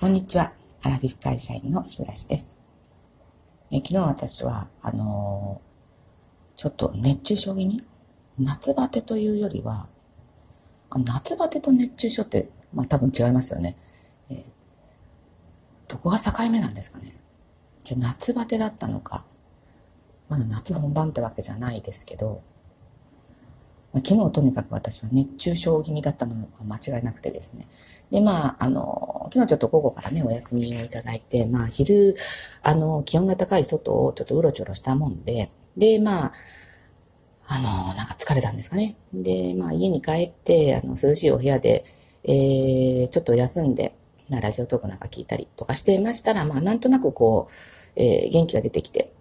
こんにちは。アラビフ会社員の日暮です。え昨日私は、あのー、ちょっと熱中症気味？夏バテというよりは、夏バテと熱中症って、まあ多分違いますよね。えー、どこが境目なんですかね？じゃ夏バテだったのか、まだ夏本番ってわけじゃないですけど、昨日とにかく私は熱中症気味だったのが間違いなくてですね。で、まあ、あの、昨日ちょっと午後からね、お休みをいただいて、まあ、昼、あの、気温が高い外をちょっとうろちょろしたもんで、で、まあ、あの、なんか疲れたんですかね。で、まあ、家に帰って、あの、涼しいお部屋で、えー、ちょっと休んで、ラジオトークなんか聞いたりとかしていましたら、まあ、なんとなくこう、えー、元気が出てきて、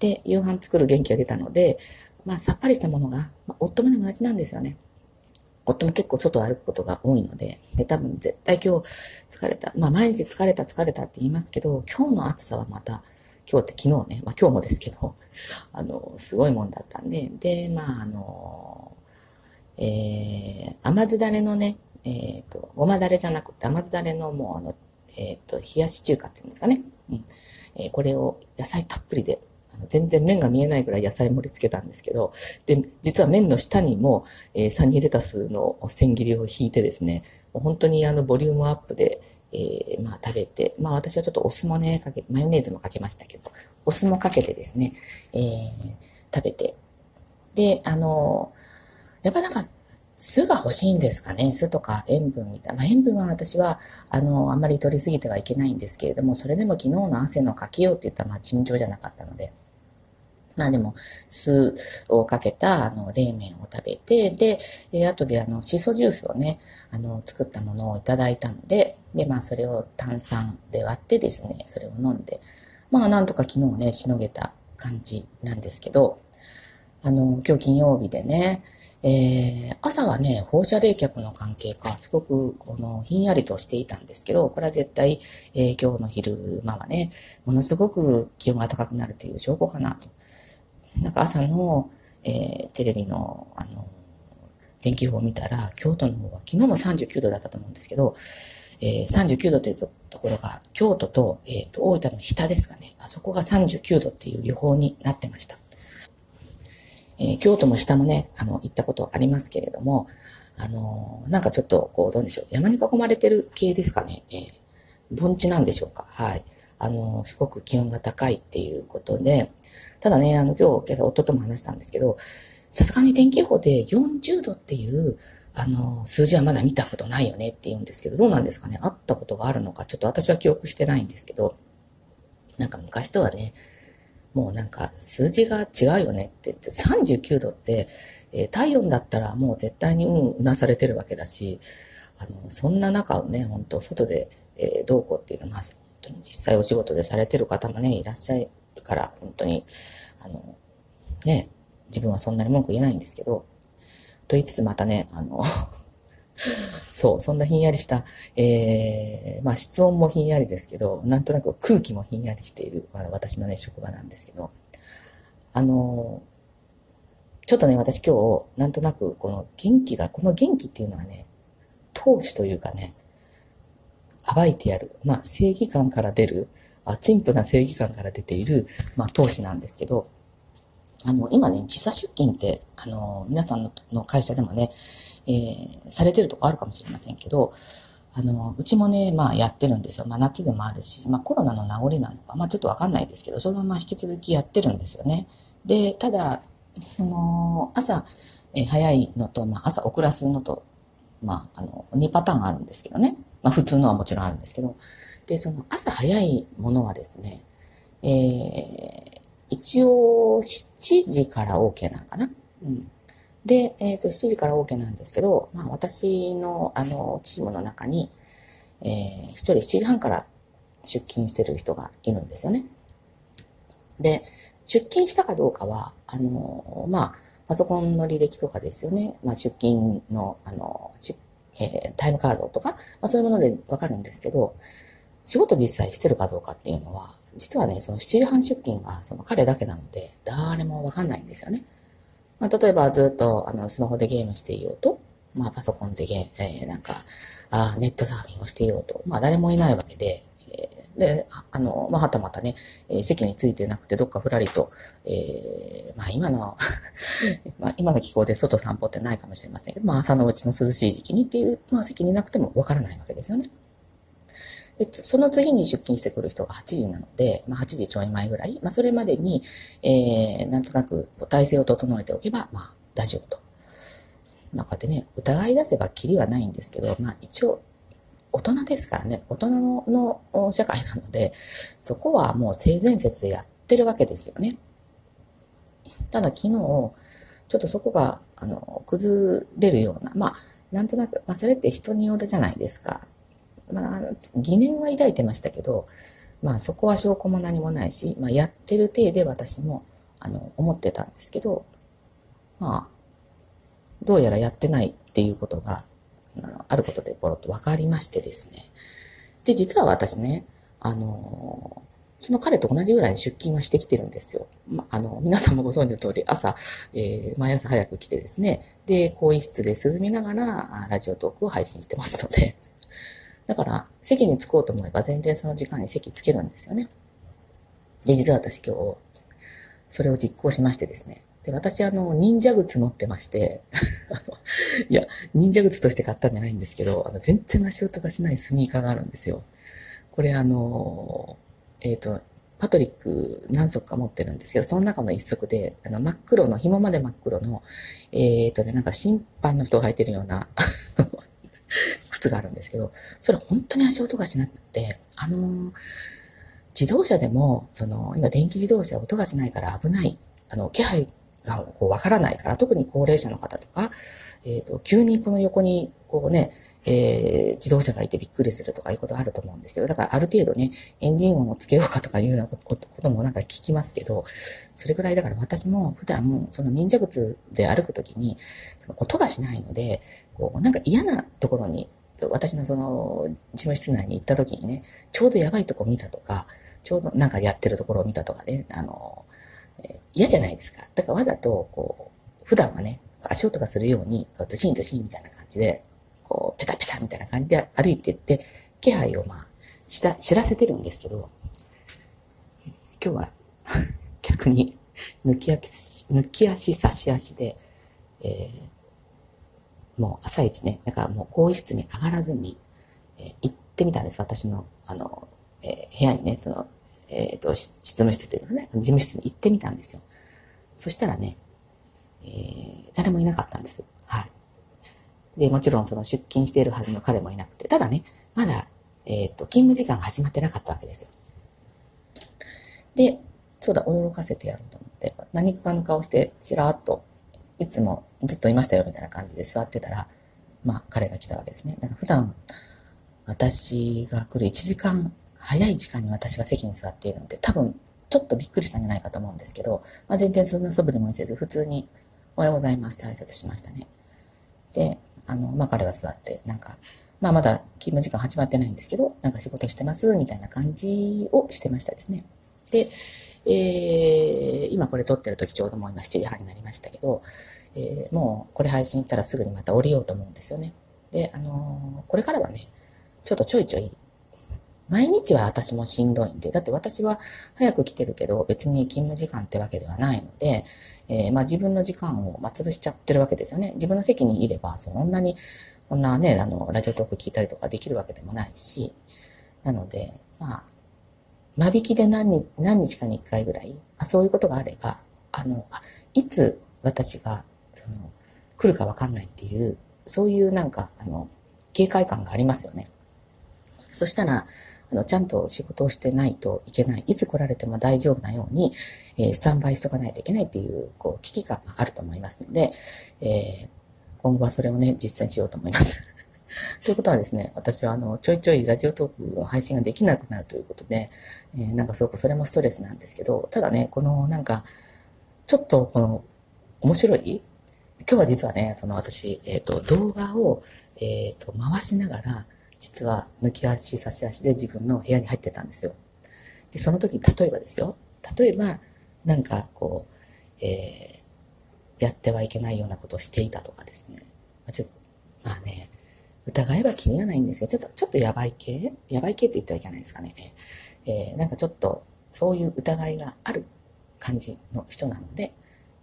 で、夕飯作る元気が出たので、まあ、さっぱりしたものが、まあ、夫もでも同じなんですよね。夫も結構外を歩くことが多いので、で、多分絶対今日疲れた。まあ、毎日疲れた疲れたって言いますけど、今日の暑さはまた、今日って昨日ね、まあ今日もですけど、あの、すごいもんだったんで、で、まああの、えー、甘酢だれのね、えっ、ー、と、ごまだれじゃなくて甘酢だれのもうあの、えっ、ー、と、冷やし中華っていうんですかね。うん。えー、これを野菜たっぷりで全然麺が見えないぐらい野菜盛り付けたんですけど、で、実は麺の下にも、えー、サニーレタスの千切りを引いてですね、本当にあの、ボリュームアップで、えー、まあ食べて、まあ私はちょっとお酢もね、かけ、マヨネーズもかけましたけど、お酢もかけてですね、えー、食べて。で、あのやっぱなんか、酢が欲しいんですかね？酢とか塩分みたいな。塩分は私は、あの、あんまり取りすぎてはいけないんですけれども、それでも昨日の汗のかけようって言ったら、まあ、尋常じゃなかったので、まあでも、酢をかけた、あの、冷麺を食べて、で、えー、後であの、シソジュースをね、あの、作ったものをいただいたので、で、まあそれを炭酸で割ってですね、それを飲んで、まあなんとか昨日ね、しのげた感じなんですけど、あの、今日金曜日でね、えー、朝はね、放射冷却の関係か、すごく、この、ひんやりとしていたんですけど、これは絶対、えー、今日の昼間はね、ものすごく気温が高くなるという証拠かなと。なんか朝の、えー、テレビの、あの、天気予報を見たら、京都の方は昨日も39度だったと思うんですけど、えー、39度というところが、京都と、えっ、ー、と、大分の日田ですかね。あそこが39度っていう予報になってました。えー、京都も日田もね、あの、行ったことありますけれども、あのー、なんかちょっと、こう、どうでしょう。山に囲まれてる系ですかね。えー、盆地なんでしょうか。はい。あのー、すごく気温が高いっていうことで、ただね、あの、今日、今朝夫とも話したんですけど、さすがに天気予報で40度っていう、あの、数字はまだ見たことないよねって言うんですけど、どうなんですかね？あったことがあるのか、ちょっと私は記憶してないんですけど、なんか昔とはね、もうなんか数字が違うよねって言って、39度って、えー、体温だったらもう絶対にうんうなされてるわけだし、あの、そんな中をね、本当外で、えー、どうこうっていうのは、まあ、本当に実際お仕事でされてる方もね、いらっしゃるから、本当に、あの、ね、自分はそんなに文句言えないんですけど、と言いつつまたね、あの そう、そんなひんやりした、えー、まあ室温もひんやりですけど、なんとなく空気もひんやりしている、まあ、私のね、職場なんですけど、あのちょっとね、私今日、なんとなく、この元気が、この元気っていうのはね、闘志というかね、暴いてやる。まあ、正義感から出る、あ、陳腐な正義感から出ている、まあ、闘志なんですけど、あの、今ね、時差出勤って、あの、皆さんの会社でもね、えー、されてるとこあるかもしれませんけど、あの、うちもね、まあやってるんですよ。まあ夏でもあるし、まあコロナの名残なのか、まあちょっとわかんないですけど、そのまま引き続きやってるんですよね。で、ただ、その、朝、えー、早いのと、まあ朝遅らすのと、まあ、あの、2パターンあるんですけどね。まあ普通のはもちろんあるんですけど、で、その朝早いものはですね、えー、一応7時から OK なんかな。うん。で、えっ、ー、と、7時から OK なんですけど、まあ私のあの、チームの中に、えー、一人7時半から出勤してる人がいるんですよね。で、出勤したかどうかは、あの、まあ、パソコンの履歴とかですよね。まあ、出勤の、あの、えー、タイムカードとか、まあ、そういうものでわかるんですけど、仕事実際してるかどうかっていうのは、実はね、その7時半出勤がその彼だけなので、誰もわかんないんですよね。まあ、例えばずっとあのスマホでゲームしていようと、まあパソコンでゲえー、なんか、あネットサーフィンをしていようと。まあ誰もいないわけで、で、あの、まあはたまたね、えー、席についてなくてどっかふらりと、えー、まあ今のまあ今の気候で外散歩ってないかもしれませんけど、まあ朝のうちの涼しい時期にっていう、まあ席になくてもわからないわけですよね。で、その次に出勤してくる人が8時なので、まあ8時ちょい前ぐらい、まあそれまでに、えー、なんとなく体制を整えておけば、まあ大丈夫と。まあこうやってね、疑い出せばキリはないんですけど、まあ一応、大人ですからね、大人の社会なので、そこはもう性善説でやってるわけですよね。ただ昨日、ちょっとそこが、あの、崩れるような、まあ、なんとなく、まあそれって人によるじゃないですか。まあ、疑念は抱いてましたけど、まあそこは証拠も何もないし、まあやってる体で私も、あの、思ってたんですけど、まあ、どうやらやってないっていうことが、あることでボロッと分かりましてですね。で、実は私ね、あのその彼と同じぐらいに出勤はしてきてるんですよ。ま、あの、皆さんもご存知の通り、朝、えー、毎朝早く来てですね、で、更衣室で涼みながら、ラジオトークを配信してますので、だから、席に着こうと思えば全然その時間に席つけるんですよね。で、実は私今日、それを実行しましてですね。で、私あの、忍者靴持ってまして、いや、忍者靴として買ったんじゃないんですけど、あの、全然足音がしないスニーカーがあるんですよ。これあの、えっ、ー、と、パトリック何足か持ってるんですけど、その中の一足で、あの、真っ黒の、紐まで真っ黒の、えっ、ー、とね、なんか審判の人が履いてるような 靴があるんですけど、それ本当に足音がしなくて、あのー、自動車でも、その、今電気自動車音がしないから危ない、あの、気配がこうわからないから、特に高齢者の方とか、えっ、ー、と、急にこの横に、こうね、えー、自動車がいてびっくりするとかいうことあると思うんですけど、だからある程度ね、エンジン音をつけようかとかいうようなこともなんか聞きますけど、それぐらいだから私も普段、その忍者靴で歩くときに、その音がしないので、こう、なんか嫌なところに、私のその、事務室内に行ったときにね、ちょうどやばいとこ見たとか、ちょうどなんかやってるところを見たとかね、あの、嫌じゃないですか。だからわざと、こう、普段はね、足音がするように、ズシンズシンみたいな感じで、こう、ペタペタみたいな感じで歩いていって、気配をまあ、した、知らせてるんですけど、今日は 逆に抜き足、抜き足差し足で、えー、もう朝一ね、だからもう更衣室に上がらずに、えー、行ってみたんです。私の、あの、えー、部屋にね、その、えっ、ー、と、執務室というかね、事務室に行ってみたんですよ。そしたらね、えー、誰もいなかったんです。はい。で、もちろんその出勤しているはずの彼もいなくて、ただね、まだ、えっ、ー、と、勤務時間が始まってなかったわけですよ。で、そうだ、驚かせてやろうと思って、何かの顔して、ちらっと、いつもずっといましたよ、みたいな感じで座ってたら、まあ、彼が来たわけですね。だから普段、私が来る1時間早い時間に私が席に座っているので、多分、ちょっとびっくりしたんじゃないかと思うんですけど、まあ、全然そんな素振りも見せず、普通に、おはようございますって挨拶しましたね。で、あの、まあ、彼は座って、なんか、まあ、まだ勤務時間始まってないんですけど、なんか仕事してます、みたいな感じをしてましたですね。で、えー、今これ撮ってる時ちょうどもう今7時半になりましたけど、えー、もうこれ配信したらすぐにまた降りようと思うんですよね。で、あのー、これからはね、ちょっとちょいちょい毎日は私もしんどいんで、だって私は早く来てるけど、別に勤務時間ってわけではないので、えー、まあ自分の時間を、まあ、潰しちゃってるわけですよね。自分の席にいれば、そんなに、こんなね、あの、ラジオトーク聞いたりとかできるわけでもないし、なので、まあ、間引きで何日何日かに1回ぐらい、まあ、そういうことがあれば、あの、あいつ私が、その、来るかわかんないっていう、そういうなんか、あの、警戒感がありますよね。そしたら、の、ちゃんと仕事をしてないといけない。いつ来られても大丈夫なように、えー、スタンバイしとかないといけないっていう、こう、危機感があると思いますので、えー、今後はそれをね、実践しようと思います。ということはですね、私はあの、ちょいちょいラジオトークの配信ができなくなるということで、えー、なんかすごくそれもストレスなんですけど、ただね、このなんか、ちょっとこの、面白い今日は実はね、その私、えっ、ー、と、動画を、えっ、ー、と、回しながら、実は抜き足差し足で自分の部屋に入ってたんですよ。で、その時、例えばですよ。例えば、なんかこう、えー、やってはいけないようなことをしていたとかですね。ちょっと、まあね、疑えば気にはないんですけど、ちょっと、ちょっとやばい系？やばい系って言ってはいけないですかね。えー、なんかちょっと、そういう疑いがある感じの人なので、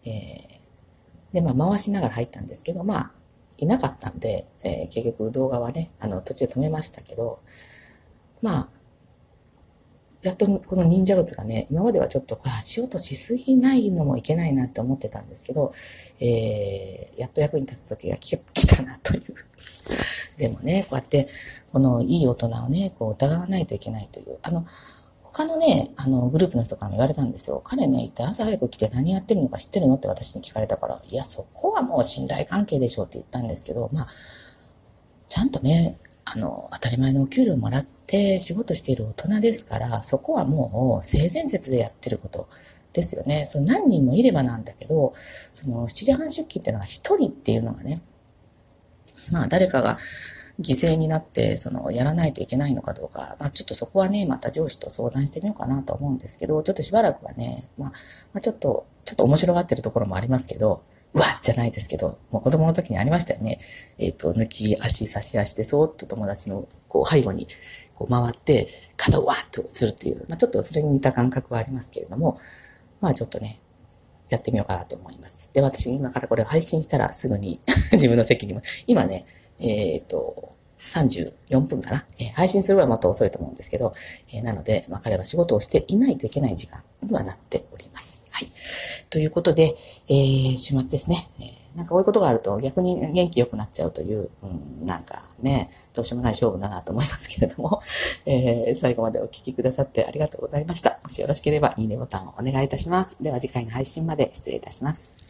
えー、で、まあ回しながら入ったんですけど、まあ、いなかったんで、えー、結局動画はね、あの、途中止めましたけど、まあ、やっとこの忍者靴がね、今まではちょっとこれ足音しすぎないのもいけないなって思ってたんですけど、えー、やっと役に立つ時が来たなという。でもね、こうやって、このいい大人をね、こう疑わないといけないという。あの、他のね、あの、グループの人からも言われたんですよ。彼ね、一体朝早く来て何やってるのか知ってるの？って私に聞かれたから、いや、そこはもう信頼関係でしょうって言ったんですけど、まあ、ちゃんとね、あの、当たり前のお給料もらって仕事している大人ですから、そこはもう性善説でやってることですよね。その何人もいればなんだけど、その7時半出勤っていうのは1人っていうのがね、まあ誰かが犠牲になって、その、やらないといけないのかどうか、まあちょっとそこはね、また上司と相談してみようかなと思うんですけど、ちょっとしばらくはね、まあ、まあ、ちょっと、ちょっと面白がってるところもありますけど、うわじゃないですけど、もう子供の時にありましたよね。えっ、ー、と、抜き足、差し足で、そーっと友達の、こう、背後に、こう回って、肩をわっとするっていう、まあちょっとそれに似た感覚はありますけれども、まあちょっとね、やってみようかなと思います。で、私今からこれを配信したらすぐに 自分の席にも、今ね、えっ、ー、と、34分かな、えー、配信するのはまた遅いと思うんですけど、えー、なので、まあ、彼は仕事をしていないといけない時間にはなっております。はい。ということで、えー、週末ですね。えー、なんかこういうことがあると逆に元気良くなっちゃうという、うん、なんかね、どうしようもない勝負だなと思いますけれども、えー、最後までお聴きくださってありがとうございました。もしよろしければいいねボタンをお願いいたします。では次回の配信まで失礼いたします。